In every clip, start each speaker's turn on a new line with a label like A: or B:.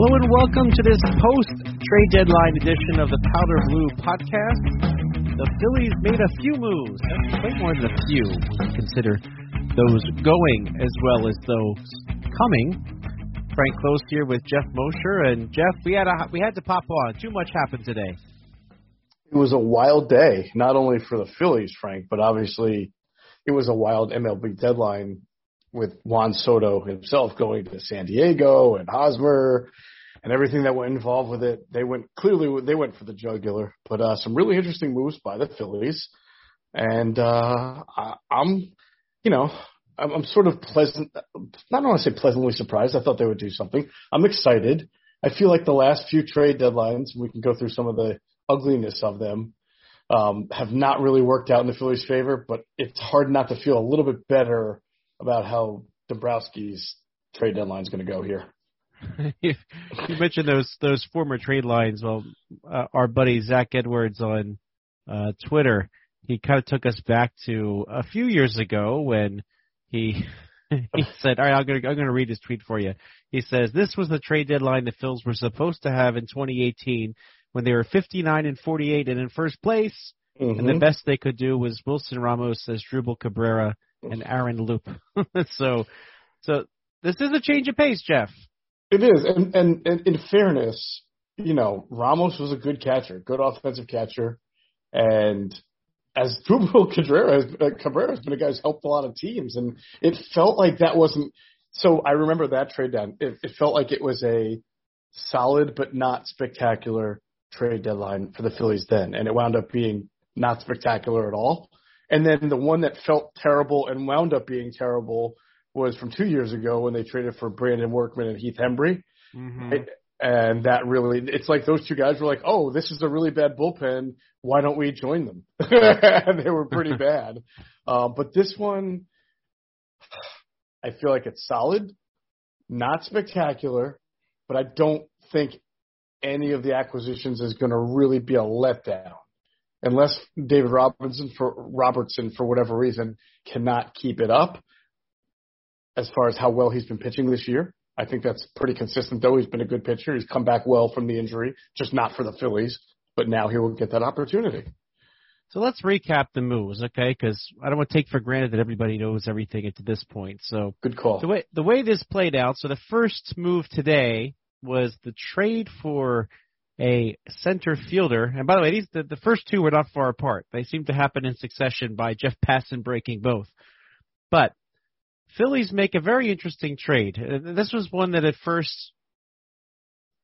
A: Hello and welcome to this post trade deadline edition of the Powder Blue podcast. The Phillies made a few moves. That's way more than a few consider those going as well as those coming. Frank Klose here with Geoff Mosher and Geoff. We had a, we had to pop on. Too much happened today.
B: It was a wild day, not only for the Phillies, Frank, but obviously it was a wild MLB deadline with Juan Soto himself going to San Diego and Hosmer and everything that went involved with it. They went clearly they went for the jugular, but uh, some really interesting moves by the Phillies, and uh, I, I'm, you know, I'm, I'm sort of pleasant. I don't want to say pleasantly surprised. I thought they would do something. I'm excited. I feel like the last few trade deadlines, we can go through some of the ugliness of them, um, have not really worked out in the Phillies' favor. But it's hard not to feel a little bit better about how Dombrowski's trade deadline is going to go here.
A: you, mentioned those those former trade lines. Well, uh, our buddy Zach Edwards on uh, Twitter, he kind of took us back to a few years ago when he he said, "All right, I'm going to I'm to read his tweet for you." He says, "This was the trade deadline the Phils were supposed to have in 2018 when they were 59 and 48 and in first place, mm-hmm. and the mm-hmm. best they could do was Wilson Ramos Asdrubal Cabrera and Aaron Loup. so, so this is a change of pace, Geoff.
B: It is, and, and and in fairness, you know, Ramos was a good catcher, good offensive catcher, and as Drupal Cabrera, uh, Cabrera has been a guy who's helped a lot of teams, and it felt like that wasn't. So I remember that trade down. It, it felt like it was a solid but not spectacular trade deadline for the Phillies then, and it wound up being not spectacular at all. And then the one that felt terrible and wound up being terrible was from two years ago when they traded for Brandon Workman and Heath Hembree. Mm-hmm. And that really, it's like those two guys were like, oh, this is a really bad bullpen. Why don't we join them? and they were pretty bad. Uh, but this one, I feel like it's solid, not spectacular, but I don't think any of the acquisitions is going to really be a letdown unless David Robinson for Robertson for whatever reason cannot keep it up as far as how well he's been pitching this year. I think that's pretty consistent though. He's been a good pitcher. He's come back well from the injury, just not for the Phillies, but now he will get that opportunity.
A: So let's recap the moves, okay? Because I don't want to take for granted that everybody knows everything to this point. So
B: good call.
A: The way the way this played out. So the first move today was the trade for a center fielder. And by the way, these the, the first two were not far apart. They seem to happen in succession by Jeff Passan breaking both. But Phillies make a very interesting trade. Uh, this was one that at first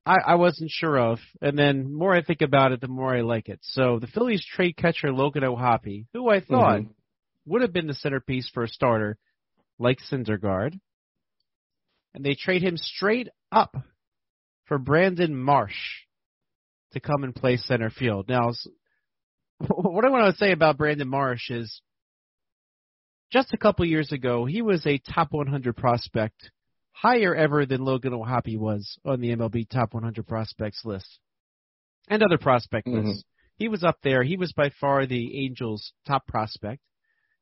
A: I, I wasn't sure of, and then more I think about it, the more I like it. So the Phillies trade catcher Logan O'Hoppe, who I thought mm-hmm. would have been the centerpiece for a starter, like Syndergaard, and they trade him straight up for Brandon Marsh to come and play center field. Now, what I want to say about Brandon Marsh is just a couple years ago, he was a top 100 prospect, higher ever than Logan O'Hoppe was on the MLB top 100 prospects list and other prospect mm-hmm. lists. He was up there. He was by far the Angels' top prospect.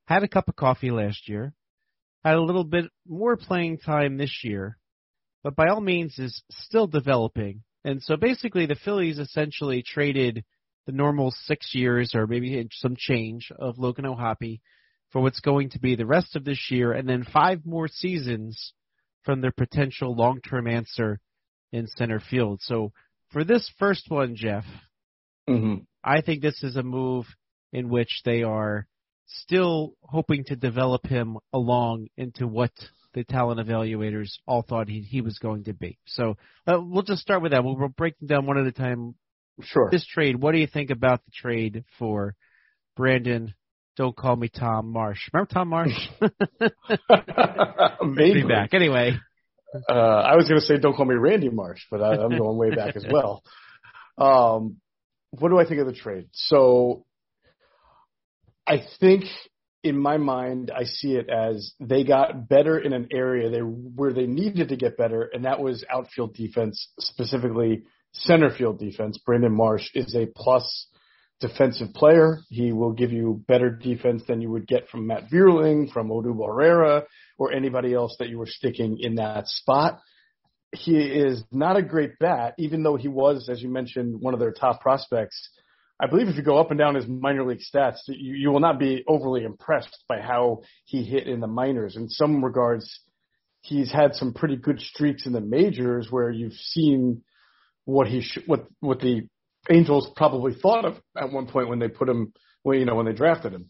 A: Had a cup of coffee last year. Had a little bit more playing time this year, but by all means is still developing. And so basically, the Phillies essentially traded the normal six years or maybe some change of Logan O'Hoppe for what's going to be the rest of this year and then five more seasons from their potential long-term answer in center field. So for this first one, Geoff, mm-hmm. I think this is a move in which they are still hoping to develop him along into what the talent evaluators all thought he, he was going to be. So uh, we'll just start with that. We'll, we'll break them down one at a time.
B: Sure.
A: This trade, what do you think about the trade for Brandon don't call me Tom Marsh. Remember Tom Marsh?
B: Maybe
A: Be back anyway.
B: Uh, I was going to say don't call me Randy Marsh, but I, I'm going way back as well. Um, what do I think of the trade? So I think in my mind, I see it as they got better in an area they where they needed to get better, and that was outfield defense, specifically center field defense. Brandon Marsh is a plus defensive player. He will give you better defense than you would get from Matt Vierling, from Odubel Herrera, or anybody else that you were sticking in that spot. he is not a great bat, even though he was, as you mentioned, one of their top prospects. I believe if you go up and down his minor league stats, you, you will not be overly impressed by how he hit in the minors. In some regards, he's had some pretty good streaks in the majors where you've seen what he sh- what what the Angels probably thought of at one point when they put him, well, you know, when they drafted him,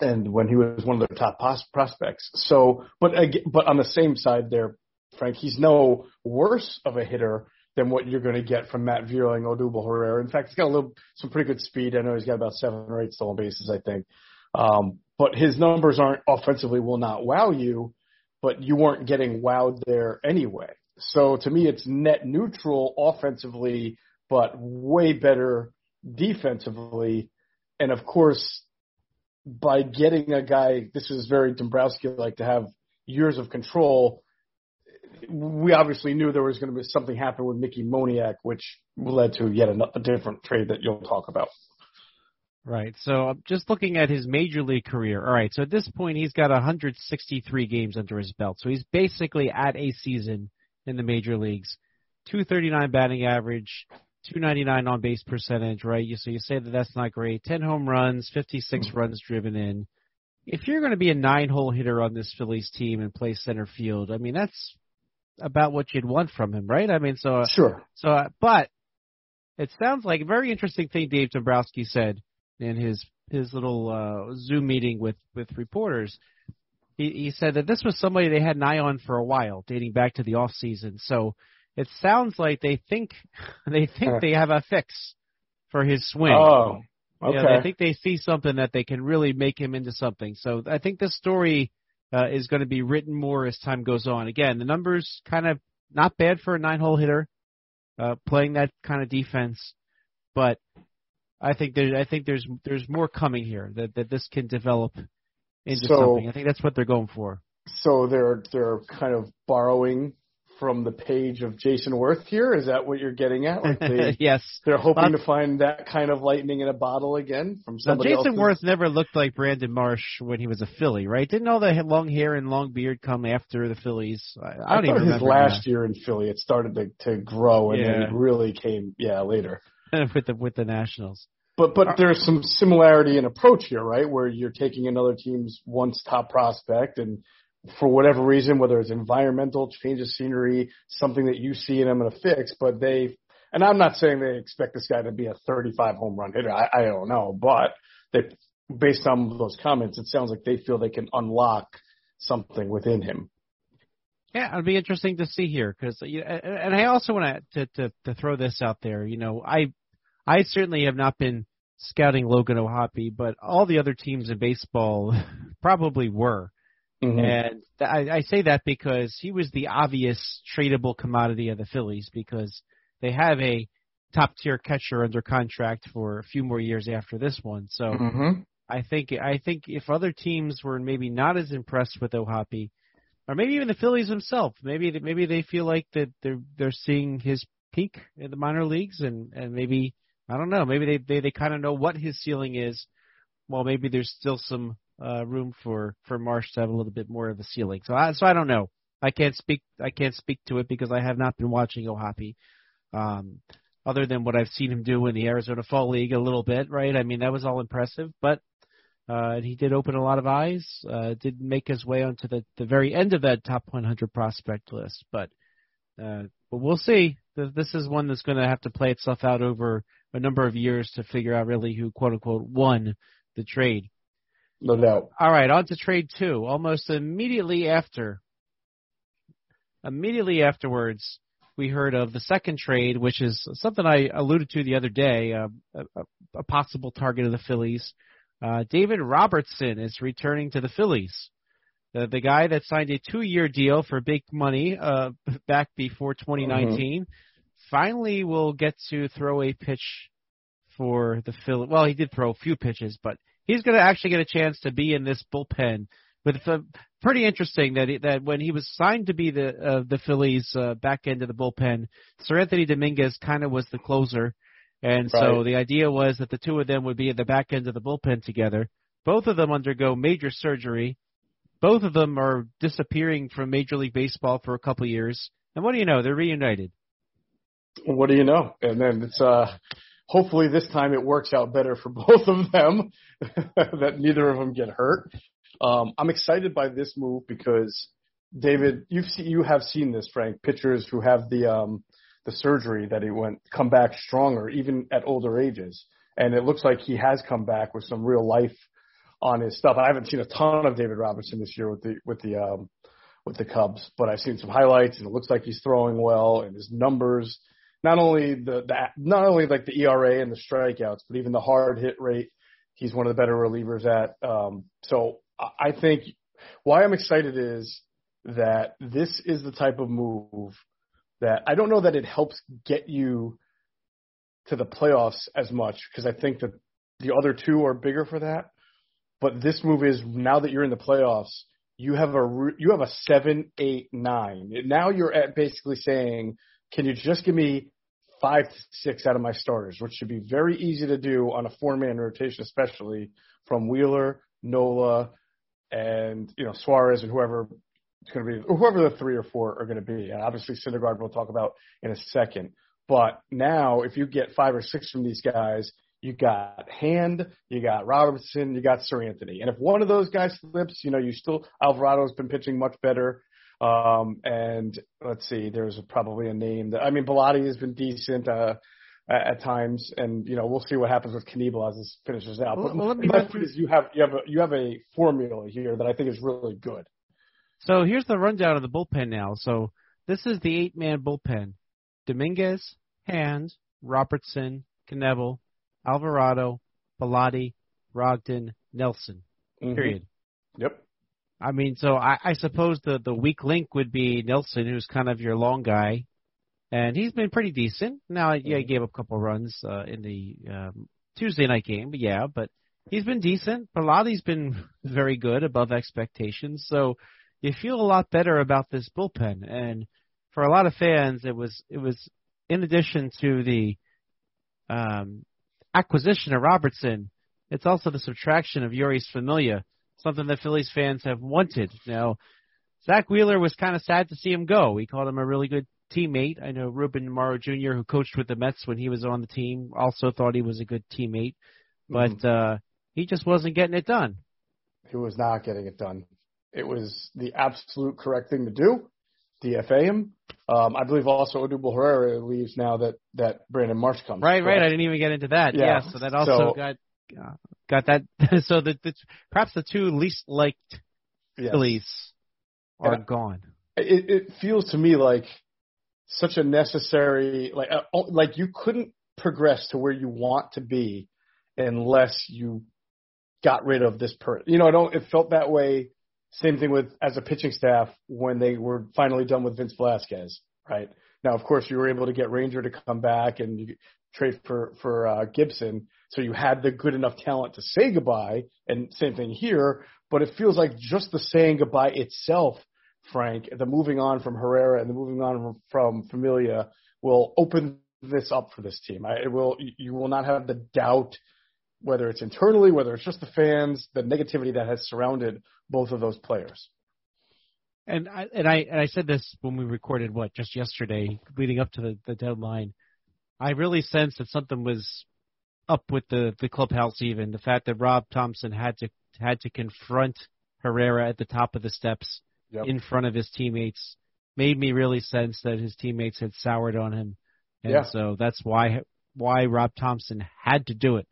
B: and when he was one of their top pos- prospects. So, but but on the same side there, Frank, he's no worse of a hitter than what you're going to get from Matt Vierling, Odubel Herrera. In fact, he's got a little some pretty good speed. I know he's got about seven or eight stolen bases, I think. Um, but his numbers aren't offensively will not wow you, but you weren't getting wowed there anyway. So to me, it's net neutral offensively, but way better defensively. And of course, by getting a guy, this is very Dombrowski like to have years of control. We obviously knew there was going to be something happen with Mickey Moniak, which led to yet a different trade that you'll talk about.
A: Right. So I'm just looking at his major league career. All right. So at this point, he's got 163 games under his belt. So he's basically at a season in the major leagues. 239 batting average, 299 on base percentage, right? You, so you say that that's not great. 10 home runs, 56 mm-hmm. runs driven in. If you're going to be a nine hole hitter on this Phillies team and play center field, I mean, that's about what you'd want from him, right? I mean, so,
B: sure.
A: So, uh, but it sounds like a very interesting thing Dave Dombrowski said in his, his little, uh, Zoom meeting with, with reporters he, he said that this was somebody they had an eye on for a while, dating back to the off season. So it sounds like they think they think they have a fix for his swing.
B: Oh, okay.
A: Yeah, they think they see something that they can really make him into something. So I think this story uh, is going to be written more as time goes on. Again, the numbers kind of not bad for a nine-hole hitter, uh, playing that kind of defense, but I think there I think there's there's more coming here that that this can develop into so, something. I think that's what they're going for.
B: So they're they're kind of borrowing from the page of Jayson Werth here. Is that what you're getting at? Like they,
A: yes.
B: They're hoping to find that kind of lightning in a bottle again from somebody else.
A: Werth never looked like Brandon Marsh when he was a Philly, right? Didn't all the long hair and long beard come after the Phillies? I, I don't
B: I
A: even
B: his last year in Philly, it started to, to grow, and yeah. then it really came, yeah, later
A: with the with the Nationals.
B: But but there's some similarity in approach here, right? Where you're taking another team's once top prospect and for whatever reason, whether it's environmental, change of scenery, something that you see in them and a fix, but they and I'm not saying they expect this guy to be a 35 home run hitter. I, I don't know, but they based on those comments, it sounds like they feel they can unlock something within him.
A: Yeah, it'll be interesting to see here because, uh, and I also want to, to to throw this out there. You know, I I certainly have not been scouting Logan O'Hoppe, but all the other teams in baseball probably were. Mm-hmm. And I, I say that because he was the obvious tradable commodity of the Phillies because they have a top tier catcher under contract for a few more years after this one. So
B: mm-hmm.
A: I think I think if other teams were maybe not as impressed with O'Hoppe, or maybe even the Phillies themselves, maybe maybe they feel like that they're they're seeing his peak in the minor leagues, and and maybe I don't know. Maybe they they, they kind of know what his ceiling is. Well, maybe there's still some uh, room for for Marsh to have a little bit more of a ceiling. So I so I don't know. I can't speak I can't speak to it because I have not been watching O'Hoppe. Um, other than what I've seen him do in the Arizona Fall League a little bit, right? I mean, that was all impressive, but uh, he did open a lot of eyes. Uh, did make his way onto the the very end of that top 100 prospect list, but uh, but we'll see. This is one that's going to have to play itself out over a number of years to figure out really who quote unquote won the trade.
B: No doubt.
A: All right, on to trade two. Almost immediately after, immediately afterwards, we heard of the second trade, which is something I alluded to the other day, uh, a, a, possible target of the Phillies. Uh, David Robertson is returning to the Phillies. The, the guy that signed a two-year deal for big money uh, back before 2019 mm-hmm finally will get to throw a pitch for the Philly. Well, he did throw a few pitches, but he's going to actually get a chance to be in this bullpen. With the, pretty interesting that he, that when he was signed to be the uh, the Phillies uh, back end of the bullpen, Seranthony Dominguez kind of was the closer, and right. so the idea was that the two of them would be at the back end of the bullpen together. Both of them undergo major surgery. Both of them are disappearing from Major League Baseball for a couple years And what do you know? They're reunited.
B: What do you know? And then it's uh hopefully this time it works out better for both of them that neither of them get hurt. Um, I'm excited by this move because David, you've seen, you have seen this, Frank. Pitchers who have the um, the surgery that he went come back stronger, even at older ages, and it looks like he has come back with some real life on his stuff. I haven't seen a ton of David Robertson this year with the with the um, with the Cubs, but I've seen some highlights, and it looks like he's throwing well, and his numbers not only the, the not only like the ERA and the strikeouts, but even the hard hit rate. He's one of the better relievers at. Um, so I think why I'm excited is that this is the type of move that I don't know that it helps get you to the playoffs as much because I think that the other two are bigger for that. But this move is now that you're in the playoffs, you have a you have a seven, eight, nine. Now you're at basically saying can you just give me five to six out of my starters, which should be very easy to do on a four man rotation, especially from Wheeler, Nola, and you know Suarez and whoever it's going to be, whoever the three or four are going to be. And obviously Syndergaard we'll talk about in a second. But now, if you get five or six from these guys, you got Hand, you got Robertson, you got Seranthony. And if one of those guys slips, you know, you still Alvarado's been pitching much better. Um, and let's see, there's probably a name that I mean, Bellatti has been decent uh, at, at times, and you know we'll see what happens with Knebel as this finishes out. Well, but well, my point is, you have you have a, you have a formula here that I think is really good.
A: So here's the rundown of the bullpen now. So this is the eight-man bullpen: Dominguez, Hand, Robertson, Knebel, Alvarado, Bellatti, Brogdon, Nelson. Mm-hmm. Period.
B: Yep.
A: I mean, so I, I suppose the the weak link would be Nelson, who's kind of your long guy, and he's been pretty decent. Now, yeah, he mm-hmm. gave up a couple runs uh, in the um, Tuesday night game, but yeah, but he's been decent. Bellatti's been very good, above expectations. So you feel a lot better about this bullpen, and for a lot of fans, it was it was in addition to the um, acquisition of Robertson, it's also the subtraction of Jeurys Familia something that Phillies fans have wanted. Now, Zack Wheeler was kind of sad to see him go. We called him a really good teammate. I know Ruben Amaro Jr., who coached with the Mets when he was on the team, also thought he was a good teammate, but mm-hmm. uh, he just wasn't getting it done.
B: He was not getting it done. It was the absolute correct thing to do. DFA him. Um, I believe also Odubel Herrera leaves now that that Brandon Marsh comes.
A: Right, right. I didn't even get into that. Yeah, yeah so that also so, got uh, got that. so the, the perhaps the two least liked yes. Phillies are gone.
B: It, it feels to me like such a necessary like uh, oh, like you couldn't progress to where you want to be unless you got rid of this person. You know, I don't. It felt that way. Same thing with as a pitching staff when they were finally done with Vince Velasquez, right? Now, of course, you were able to get Ranger to come back and you trade for for uh, Gibson, so you had the good enough talent to say goodbye. And same thing here, but it feels like just the saying goodbye itself, Frank, the moving on from Herrera and the moving on from Familia will open this up for this team. I, it will. You will not have the doubt, whether it's internally, whether it's just the fans, the negativity that has surrounded both of those players.
A: And I and I and I said this when we recorded what just yesterday, leading up to the, the deadline. I really sensed that something was up with the the clubhouse. Even the fact that Rob Thompson had to had to confront Herrera at the top of the steps yep. in front of his teammates made me really sense that his teammates had soured on him, and yeah. so that's why why Rob Thompson had to do it.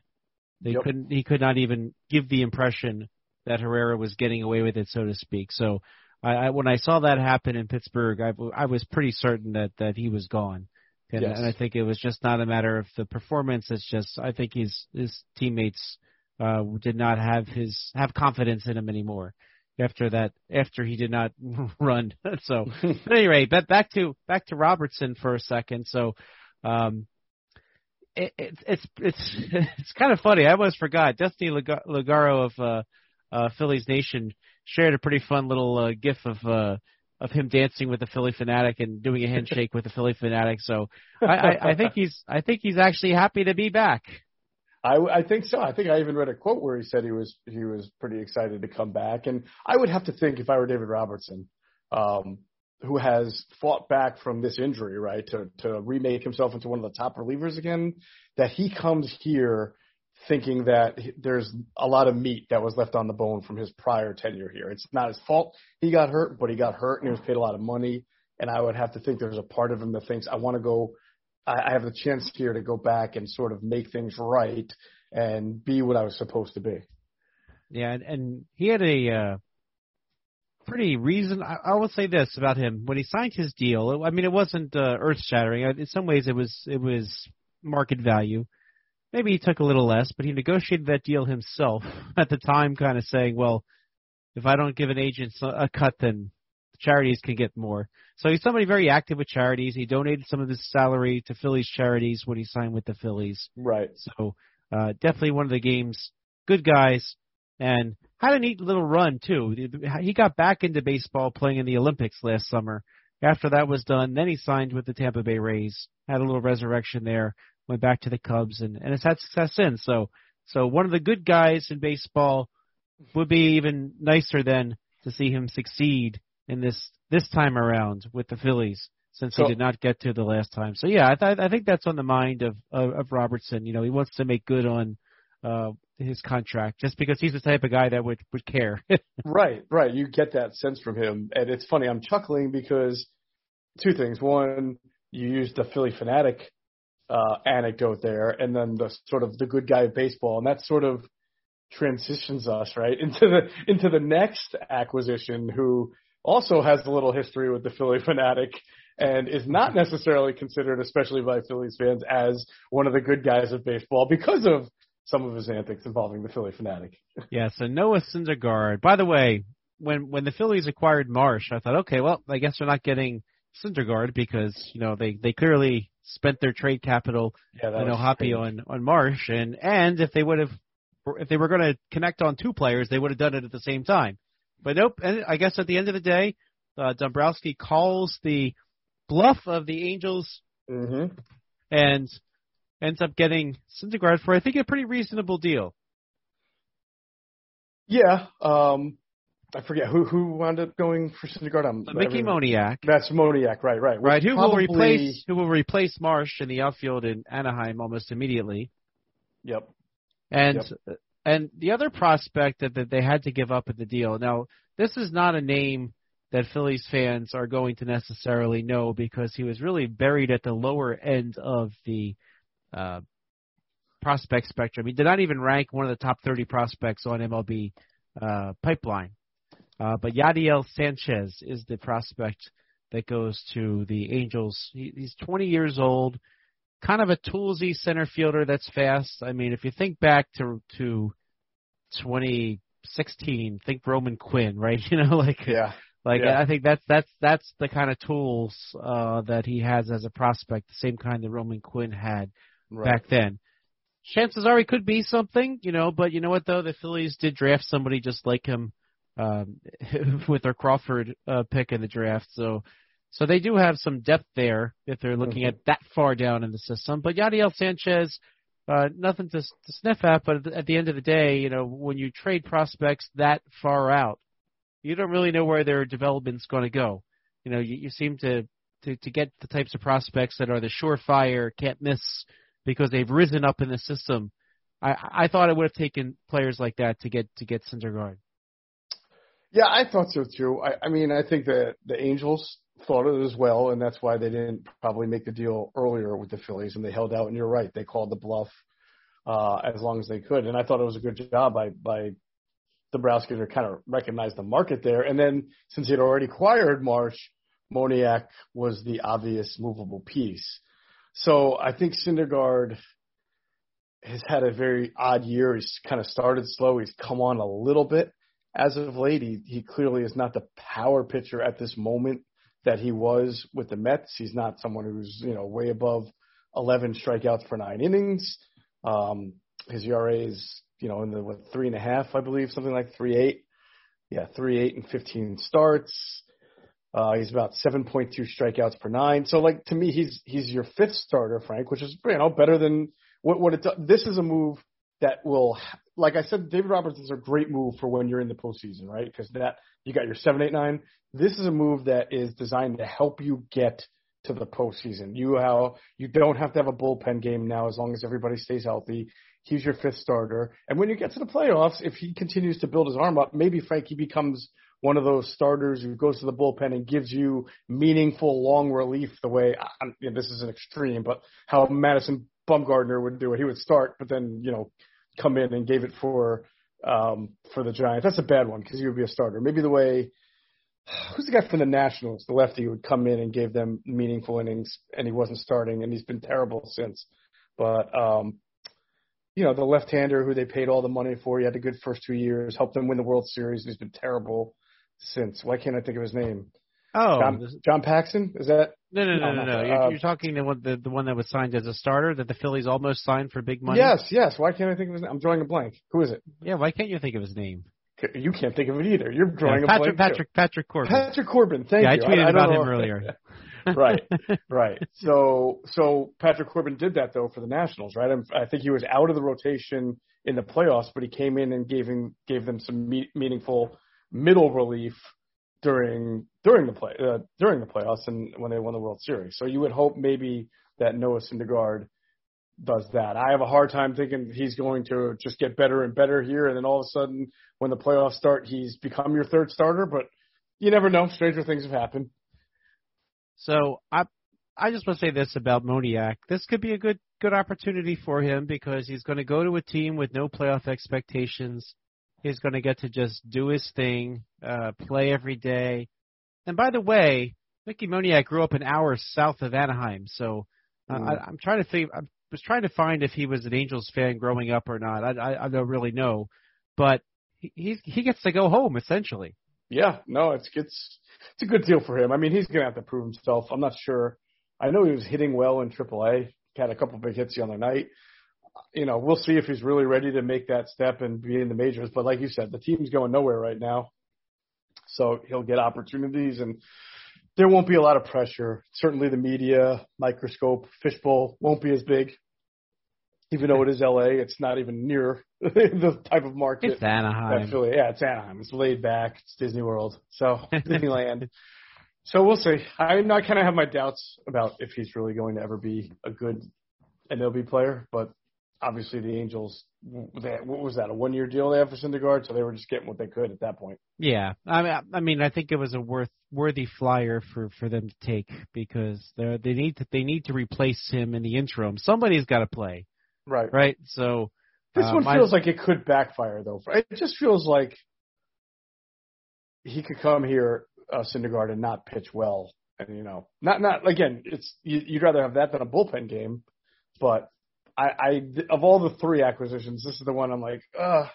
A: They yep. couldn't. He could not even give the impression that Herrera was getting away with it, so to speak. So, I, I when I saw that happen in Pittsburgh, I, I was pretty certain that that he was gone. And, yes. and I think it was just not a matter of the performance. It's just I think his his teammates uh, did not have his have confidence in him anymore after that after he did not run. so at any rate, but back to back to Robertson for a second. So um, it, it, it's it's it's kind of funny. I almost forgot. Destiny Lugardo of uh, uh, Phillies Nation shared a pretty fun little uh, GIF of uh, of him dancing with the Philly Phanatic and doing a handshake with the Philly Phanatic. So I, I, I think he's I think he's actually happy to be back.
B: I, I think so. I think I even read a quote where he said he was he was pretty excited to come back, and I would have to think if I were David Robertson, um, who has fought back from this injury, right, to to remake himself into one of the top relievers again, that he comes here thinking that there's a lot of meat that was left on the bone from his prior tenure here. It's not his fault he got hurt, but he got hurt and he was paid a lot of money. And I would have to think there's a part of him that thinks I want to go. I have the chance here to go back and sort of make things right and be what I was supposed to be.
A: Yeah, and, and he had a uh, pretty reason. I, I will say this about him: when he signed his deal, I mean, it wasn't uh, earth-shattering. In some ways, it was it was market value. Maybe he took a little less, but he negotiated that deal himself at the time, kind of saying, "Well, if I don't give an agent a cut, then charities can get more." So he's somebody very active with charities. He donated some of his salary to Phillies charities when he signed with the Phillies.
B: Right.
A: So uh, definitely one of the game's good guys, and had a neat little run too. He got back into baseball playing in the Olympics last summer. After that was done, then he signed with the Tampa Bay Rays. Had a little resurrection there. Went back to the Cubs and, and has had success since. So, so one of the good guys in baseball would be even nicer than to see him succeed in this this time around with the Phillies since so, he did not get to the last time. So yeah, I th- I think that's on the mind of, of of Robertson. You know, he wants to make good on uh his contract just because he's the type of guy that would would care.
B: right, right. You get that sense from him, and it's funny. I'm chuckling because two things. One, you used the Philly Phanatic uh, anecdote there, and then the sort of the good guy of baseball, and that sort of transitions us right into the into the next acquisition, who also has a little history with the Philly Phanatic and is not necessarily considered, especially by Phillies fans, as one of the good guys of baseball because of some of his antics involving the Philly Phanatic.
A: yeah, so Noah Syndergaard. By the way, when when the Phillies acquired Marsh, I thought, okay, well, I guess they're not getting Syndergaard because you know they they clearly spent their trade capital,
B: yeah,
A: know, happy on on Marsh, and and if they would have if they were going to connect on two players, they would have done it at the same time. But nope. And I guess at the end of the day, uh, Dombrowski calls the bluff of the Angels
B: mm-hmm.
A: and ends up getting Syndergaard for I think a pretty reasonable deal.
B: Yeah, um, I forget who who wound up going for Syndergaard. I'm,
A: Mickey Moniak.
B: That's Moniak, right, right,
A: right. Who probably... will replace who will replace Marsh in the outfield in Anaheim almost immediately.
B: Yep.
A: And yep. And the other prospect that, that they had to give up at the deal. Now, this is not a name that Phillies fans are going to necessarily know because he was really buried at the lower end of the uh, prospect spectrum. He did not even rank one of the top 30 prospects on MLB uh, pipeline. Uh, but Yadiel Sanchez is the prospect that goes to the Angels. He, he's 20 years old kind of a toolsy center fielder that's fast. I mean, if you think back to to 2016, think Roman Quinn, right? You know, like
B: yeah.
A: Like
B: yeah.
A: I think that's that's that's the kind of tools uh, that he has as a prospect, the same kind that Roman Quinn had right. back then. Chances are he could be something, you know. But you know what though, the Phillies did draft somebody just like him um, with their Crawford uh, pick in the draft, so so they do have some depth there if they're looking mm-hmm. at that far down in the system. But Yadiel Sanchez, uh, nothing to, to sniff at. But at the end of the day, you know, when you trade prospects that far out, you don't really know where their development's going to go. You know, you, you seem to, to to get the types of prospects that are the surefire, can't miss because they've risen up in the system. I I thought it would have taken players like that to get to get Syndergaard.
B: Yeah, I thought so too. I, I mean, I think that the Angels thought of it as well, and that's why they didn't probably make the deal earlier with the Phillies, and they held out. And you're right, they called the bluff uh, as long as they could, and I thought it was a good job by by Dombrowski to kind of recognize the market there. And then since he had already acquired Marsh, Moniak was the obvious movable piece. So I think Syndergaard has had a very odd year. He's kind of started slow. He's come on a little bit as of late. He, he clearly is not the power pitcher at this moment that he was with the Mets. He's not someone who's you know way above 11 strikeouts for nine innings. Um, his ERA is you know in the what three and a half, I believe, something like three eight. Yeah, three eight and 15 starts. Uh, he's about 7.2 strikeouts per nine. So like to me, he's he's your fifth starter, Frank, which is you know better than what what it. This is a move that will, like I said, David Roberts is a great move for when you're in the postseason, right? Because that you got your seven, eight, nine. This is a move that is designed to help you get to the postseason. You how you don't have to have a bullpen game now as long as everybody stays healthy. He's your fifth starter, and when you get to the playoffs, if he continues to build his arm up, maybe Frankie becomes one of those starters who goes to the bullpen and gives you meaningful long relief. The way I, you know, this is an extreme, but how Madison Bumgarner would do it, he would start, but then you know come in and gave it for um, for the Giants. That's a bad one because he would be a starter. Maybe the way who's the guy from the Nationals, the lefty would come in and gave them meaningful innings, and he wasn't starting, and he's been terrible since. But um, you know, the left-hander who they paid all the money for, he had a good first two years, helped them win the World Series, and he's been terrible since. Why can't I think of his name?
A: Oh,
B: John, John Paxson? Is that?
A: no, no, no,
B: no,
A: no, no.
B: that.
A: You're,
B: Uh,
A: you're talking the one, the, the one that was signed as a starter that the Phillies almost signed for big money.
B: Yes, yes. Why can't I think of his name? I'm drawing a blank. Who is it?
A: Yeah. Why can't you think of his name?
B: You can't think of it either. You're drawing
A: Yeah,
B: a
A: Patrick,
B: blank. too.
A: Patrick, Patrick Corbin.
B: Patrick Corbin. Thank
A: yeah, I tweeted
B: I, I
A: about him earlier.
B: right, right. So, so Patrick Corbin did that though for the Nationals, right? I'm, I think he was out of the rotation in the playoffs, but he came in and gave him gave them some me- meaningful middle relief during during the play uh, during the playoffs and when they won the World Series. So you would hope maybe that Noah Syndergaard does that. I have a hard time thinking he's going to just get better and better here, and then all of a sudden when the playoffs start, he's become your third starter. But you never know. Stranger things have happened.
A: So I I just want to say this about Moniak. This could be a good good opportunity for him because he's going to go to a team with no playoff expectations. He's going to get to just do his thing, uh, play every day. And by the way, Mickey Moniak grew up an hour south of Anaheim, so uh,
B: Mm.
A: I, I'm trying to think. I was trying to find if he was an Angels fan growing up or not. I, I, I don't really know, but he he's, he gets to go home essentially.
B: Yeah, no, it's it's it's a good deal for him. I mean, he's gonna have to prove himself. I'm not sure. I know he was hitting well in AAA. Had a couple big hits the other night. You know, we'll see if he's really ready to make that step and be in the majors. But like you said, the team's going nowhere right now, so he'll get opportunities, and there won't be a lot of pressure. Certainly, the media, microscope, fishbowl won't be as big. Even though it is LA, it's not even near the type of market.
A: It's Anaheim.
B: Really yeah, it's Anaheim. It's laid back. It's Disney World. So Disneyland. So we'll see. I, I kind of have my doubts about if he's really going to ever be a good MLB player, but obviously the Angels. They, what was that? A one year deal they have for Syndergaard, so they were just getting what they could at that point.
A: Yeah, I mean, I mean, I think it was a worth worthy flyer for for them to take because they they need to they need to replace him in the interim. Somebody's got to play,
B: Right.
A: right? So
B: This
A: uh,
B: one
A: my-
B: feels like it could backfire though. It just feels like he could come here, uh, Syndergaard, and not pitch well. And you know, not not again. It's you, you'd rather have that than a bullpen game, but I, I of all the three acquisitions, this is the one I'm like, uh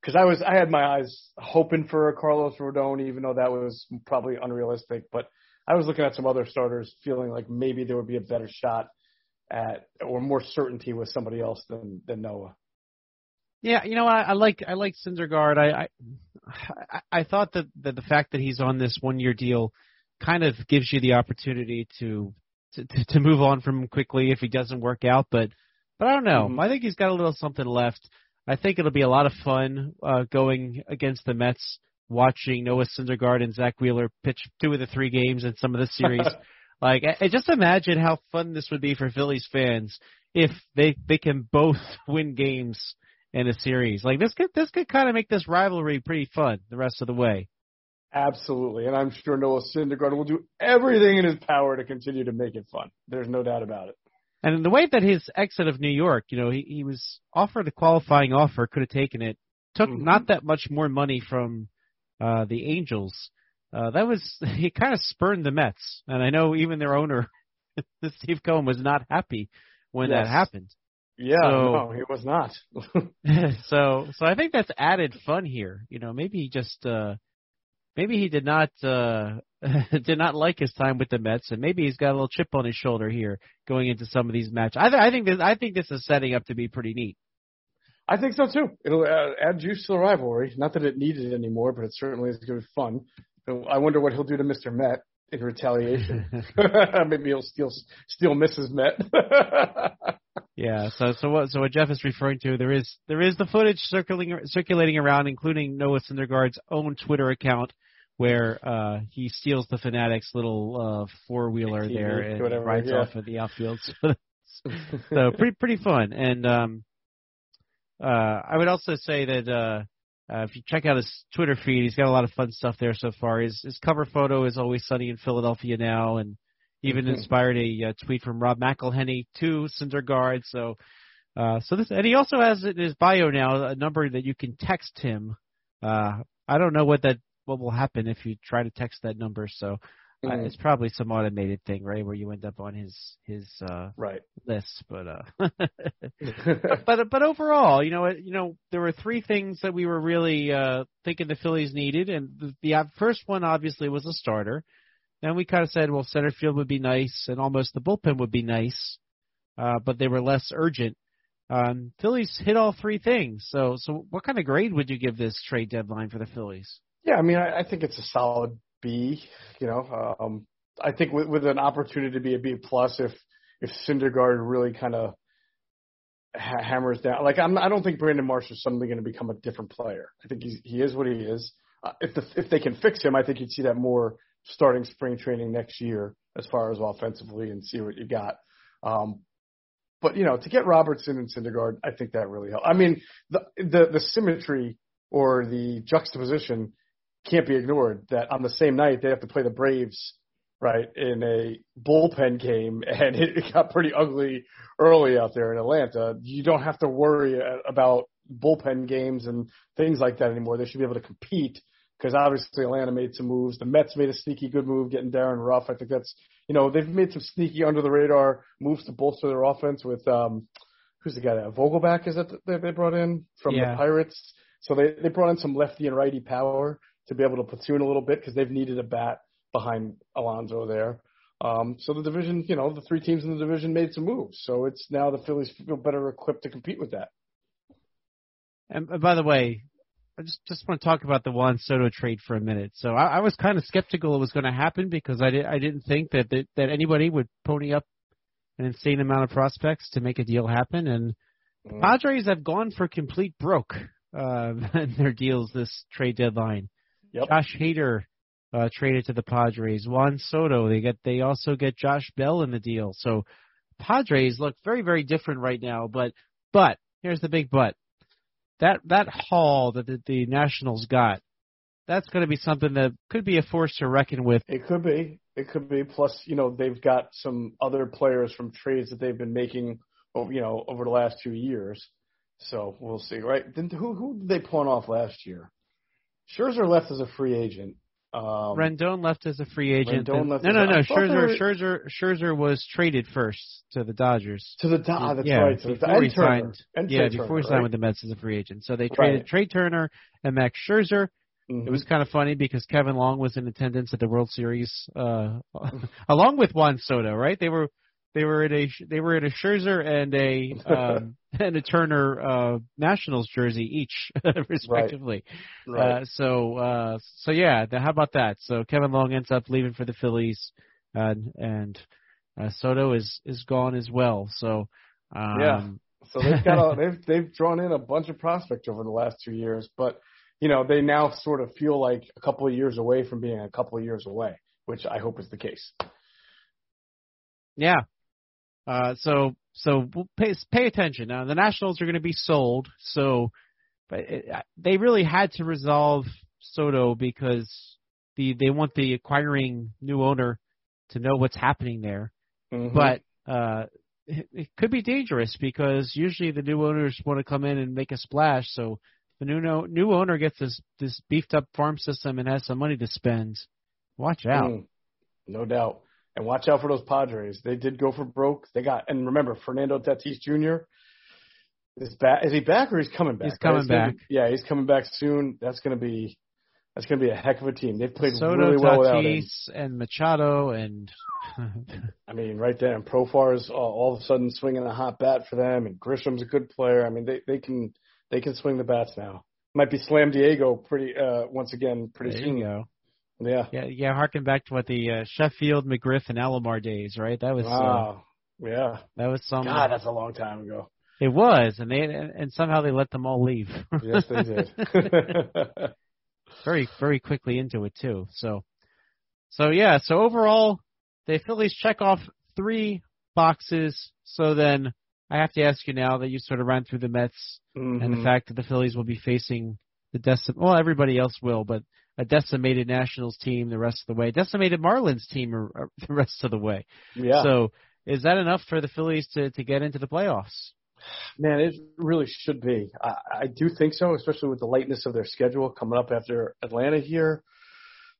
B: because I was I had my eyes hoping for a Carlos Rodon, even though that was probably unrealistic. But I was looking at some other starters, feeling like maybe there would be a better shot at or more certainty with somebody else than than Noah.
A: Yeah, you know, I, I like I like Syndergaard. I, I I I thought that, that the fact that he's on this one year deal kind of gives you the opportunity to, to to move on from him quickly if he doesn't work out. But but I don't know.
B: Mhm.
A: I think he's got a little something left. I think it'll be a lot of fun uh, going against the Mets, watching Noah Syndergaard and Zack Wheeler pitch two of the three games in some of the series. like, I, I just imagine how fun this would be for Phillies fans if they they can both win games in a series. Like this could this could kind of make this rivalry pretty fun the rest of the way.
B: Absolutely, and I'm sure Noah Syndergaard will do everything in his power to continue to make it fun. There's no doubt about it.
A: And the way that his exit of New York, you know, he, he was offered a qualifying offer, could have taken it, took
B: Mhm.
A: not that much more money from uh the Angels. Uh that was he kind of spurned the Mets. And I know even their owner Steve Cohen was not happy when that happened.
B: Yeah,
A: So-
B: no, he was not.
A: so so I think that's added fun here. You know, maybe he just uh maybe he did not uh did not like his time with the Mets and maybe he's got a little chip on his shoulder here going into some of these matches. I th- I think this I think this is setting up to be pretty neat.
B: I think so too. It'll uh, add juice to the rivalry. Not that it needed it anymore, but it certainly is going to be fun. So I wonder what he'll do to Mr. Met in retaliation. Maybe he'll steal steal Mrs. Met.
A: Yeah. So so what so what Geoff is referring to there is there is the footage circulating circulating around, including Noah Syndergaard's own Twitter account, where uh he steals the Phanatic's little uh four wheeler there and
B: whatever,
A: rides
B: yeah.
A: off of the outfield. So, so pretty pretty fun. And um uh I would also say that uh uh, if you check out his Twitter feed, he's got a lot of fun stuff there so far. His, his cover photo is always sunny in Philadelphia now, and even
B: Mhm.
A: inspired a uh, tweet from Rob McElhenney to Syndergaard. So, uh, so this, and he also has in his bio now a number that you can text him. Uh, I don't know what that what will happen if you try to text that number. So uh,
B: Mm.
A: it's probably some automated thing, right, where you end up on his his uh,
B: Right.
A: list. But uh, but but overall, you know, you know, there were three things that we were really uh, thinking the Phillies needed, and the, the first one obviously was a starter. Then we kind of said, well, center field would be nice, and almost the bullpen would be nice, uh, but they were less urgent. Um, Phillies hit all three things. So, so what kind of grade would you give this trade deadline for the Phillies?
B: Yeah, I mean, I, I think it's a solid B. You know, um, I think with, with an opportunity to be a B plus if if Syndergaard really kind of ha- hammers down. Like, I'm, I don't think Brandon Marsh is suddenly going to become a different player. I think he's, he is what he is. Uh, if the if they can fix him, I think you'd see that more starting spring training next year as far as offensively and see what you got. Um, but you know, to get Robertson and Syndergaard, I think that really helped. I mean, the the the symmetry or the juxtaposition can't be ignored. That on the same night they have to play the Braves, right, in a bullpen game, and it got pretty ugly early out there in Atlanta. You don't have to worry about bullpen games and things like that anymore. They should be able to compete because obviously Atlanta made some moves. The Mets made a sneaky good move getting Darin Ruf. I think that's you know they've made some sneaky under the radar moves to bolster their offense with um who's the guy that Vogelbach is that they brought in from
A: Yeah.
B: the Pirates. So they they brought in some lefty and righty power to be able to platoon a little bit because they've needed a bat behind Alonso there. Um, so the division, you know, the three teams in the division made some moves. So it's now the Phillies feel better equipped to compete with that.
A: And, and by the way, I just just want to talk about the Juan Soto trade for a minute. So I, I was kind of skeptical it was going to happen because I did I didn't think that, that that anybody would pony up an insane amount of prospects to make a deal happen. And
B: Mm.
A: Padres have gone for complete broke uh, in their deals this trade deadline.
B: Yep.
A: Josh Hader uh, traded to the Padres. Juan Soto they get they also get Josh Bell in the deal. So Padres look very very different right now. But but here's the big but that that haul that the, the Nationals got, that's going to be something that could be a force to reckon with.
B: It could be. It could be. Plus, you know, they've got some other players from trades that they've been making, you know, over the last two years. So we'll see, right? Then who who did they pawn off last year? Scherzer left as a free agent. Um,
A: Rendon left as a free agent.
B: Rendon left
A: no, no, no.
B: I thought they
A: Scherzer, Scherzer, Scherzer was traded first to the Dodgers.
B: to the Dodgers. That's
A: yeah,
B: right. The,
A: before he signed. Yeah, before
B: Turner,
A: he signed
B: right?
A: with the Mets as a free agent. So they traded
B: Right.
A: Trea Turner and Max Scherzer.
B: Mhm.
A: It was kind of funny because Kevin Long was in attendance at the World Series, uh, along with Juan Soto. Right? They were they were in a they were in a Scherzer and a um, and a Turner uh, Nationals jersey each, respectively.
B: right.
A: Uh, so uh, so yeah, th- how about that? So Kevin Long ends up leaving for the Phillies, and and uh, Soto is is gone as well. So um,
B: Yeah. So they've got a, they've they've drawn in a bunch of prospects over the last two years, but you know they now sort of feel like a couple of years away from being a couple of years away, which I hope is the case.
A: Yeah. Uh, so so we'll pay pay attention. Now the Nationals are going to be sold, so but it, they really had to resolve Soto because the they want the acquiring new owner to know what's happening there.
B: Mhm.
A: But uh, it, it could be dangerous because usually the new owners want to come in and make a splash. So the new no, new owner gets this this beefed up farm system and has some money to spend. Watch out.
B: Mm, no doubt. And watch out for those Padres. They did go for broke. They got and remember Fernando Tatis Jr. is back. Is he back or he's coming back?
A: He's coming
B: It's gonna be-
A: back.
B: yeah, he's coming back soon. That's gonna be that's gonna be a heck of a team. They've played
A: Soto,
B: really well without him.
A: Tatis, and Machado, and
B: I mean, right there, and Profar's all, all of a sudden swinging a hot bat for them, and Grisham's a good player. I mean, they they can they can swing the bats now. Might be Slam Diego pretty uh once again pretty
A: there
B: soon.
A: you go.
B: Yeah.
A: Yeah, yeah. Harken back to what the uh, Sheffield, McGriff, and Alomar days, right? That was uh,
B: Yeah,
A: that was some.
B: God, that's a long time ago.
A: It was, and they and somehow they let them all leave.
B: yes, they did.
A: very very quickly into it too. So, so yeah. So overall, the Phillies check off three boxes. So then I have to ask you now that you sort of ran through the Mets
B: mm-hmm.
A: and the fact that the Phillies will be facing the decim well everybody else will, but a decimated Nationals team the rest of the way, decimated Marlins team the rest of the way.
B: Yeah.
A: So is that enough for the Phillies to to get into the playoffs?
B: Man, it really should be. I, I do think so, especially with the lightness of their schedule coming up after Atlanta here.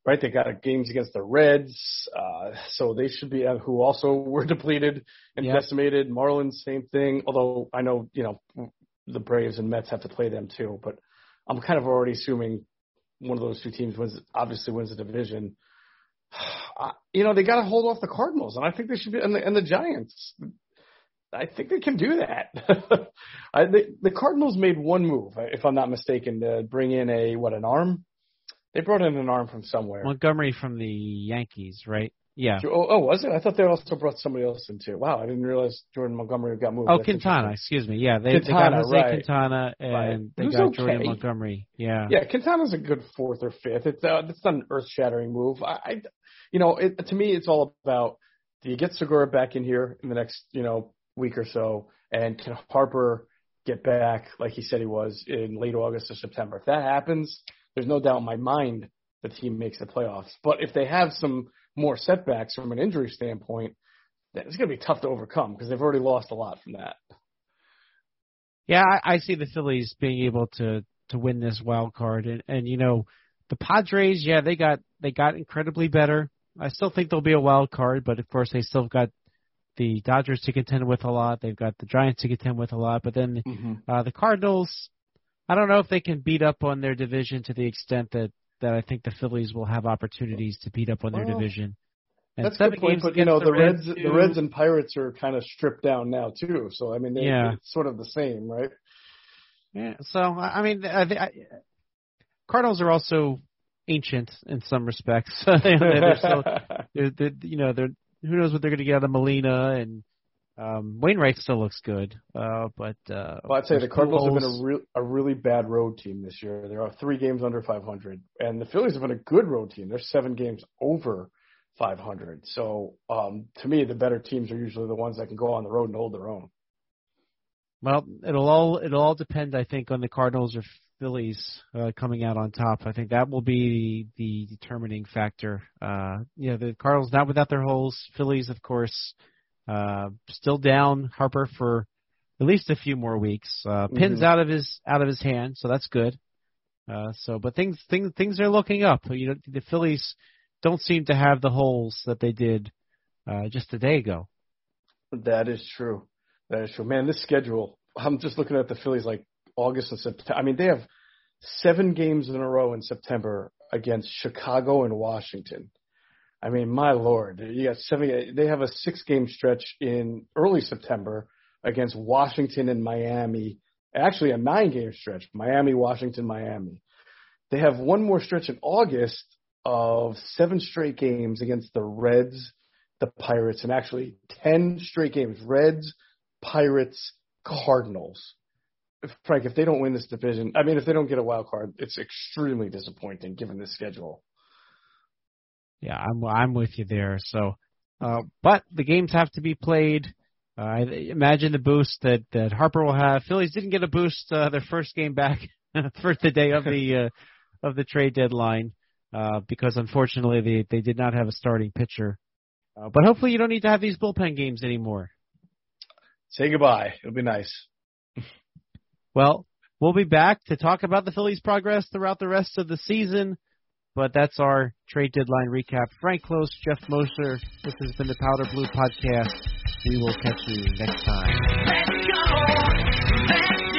B: Right, they got games against the Reds, uh, so they should be uh, who also were depleted and decimated. Marlins, same thing. Although I know you know the Braves and Mets have to play them too, but I'm kind of already assuming one of those two teams wins, obviously wins the division. Uh, you know, they got to hold off the Cardinals, and I think they should be, and the, and the Giants. I think they can do that. I, the, the Cardinals made one move, if I'm not mistaken, to bring in a what an arm. They brought in an arm from somewhere.
A: Montgomery from the Yankees, right? Yeah.
B: Oh, oh, was it? I thought they also brought somebody else in too. Wow, I didn't realize Jordan Montgomery got moved.
A: Oh, That's Quintana, excuse me. Yeah, they,
B: Quintana,
A: they got Jose
B: right.
A: Quintana and
B: right.
A: they
B: Who's
A: got
B: okay.
A: Jordan Montgomery. Yeah.
B: Yeah, Quintana's a good fourth or fifth. It's uh, it's not an earth-shattering move. I, I you know, it, to me, it's all about do you get Segura back in here in the next, you know, week or so, and can Harper get back like he said he was in late August or September? If that happens, there's no doubt in my mind the team makes the playoffs. But if they have some more setbacks from an injury standpoint, it's going to be tough to overcome because they've already lost a lot from that.
A: Yeah, I, I see the Phillies being able to to win this wild card, and and you know the Padres, yeah, they got they got incredibly better. I still think they'll be a wild card, but of course they still got the Dodgers to contend with a lot. They've got the Giants to contend with a lot, but then
B: mm-hmm.
A: uh, the Cardinals. I don't know if they can beat up on their division to the extent that that I think the Phillies will have opportunities to beat up on their
B: well,
A: division. And
B: That's a good point, but you know the,
A: the
B: Reds,
A: Reds,
B: the Reds and Pirates are kind of stripped down now too. So I mean, they,
A: yeah.
B: sort of the same, right?
A: Yeah. So I mean, I, I, Cardinals are also ancient in some respects. they're still, they're, they're, you know, they're who knows what they're going to get out of Molina and um, Wainwright still looks good, uh, but uh,
B: well, I'd say the Cardinals have been a, re- a really bad road team this year. There are three games under 500, and the Phillies have been a good road team. They're seven games over 500. So um, to me, the better teams are usually the ones that can go on the road and hold their own.
A: Well, it'll all it'll all depend, I think, on the Cardinals or Phillies uh, coming out on top. I think that will be the determining factor. Uh, you know, the Cardinals not without their holes. Phillies, of course, uh, still down Harper for at least a few more weeks. Uh, pins
B: Mhm.
A: out of his out of his hand, so that's good. Uh, so, but things things things are looking up. You know, the Phillies don't seem to have the holes that they did uh, just a day ago.
B: That is true. That is true. Man, this schedule, I'm just looking at the Phillies like August and September. I mean, they have seven games in a row in September against Chicago and Washington. I mean, my lord, you got seven. They have a six game stretch in early September against Washington and Miami. Actually, a nine game stretch Miami, Washington, Miami. They have one more stretch in August of seven straight games against the Reds, the Pirates, and actually 10 straight games Reds, Pirates, Cardinals. Frank, if they don't win this division, I mean, if they don't get a wild card, it's extremely disappointing given this schedule.
A: Yeah, I'm I'm with you there. So, uh, but the games have to be played. Uh, I imagine the boost that that Harper will have. Phillies didn't get a boost uh, their first game back for the day of the uh, of the trade deadline uh, because unfortunately they they did not have a starting pitcher. Uh, but hopefully you don't need to have these bullpen games anymore.
B: Say goodbye. It'll be nice.
A: Well, we'll be back to talk about the Phillies' progress throughout the rest of the season. But that's our trade deadline recap. Frank Klose, Geoff Mosher. This has been the Powder Blue Podcast. We will catch you next time.
C: Let's go. Let's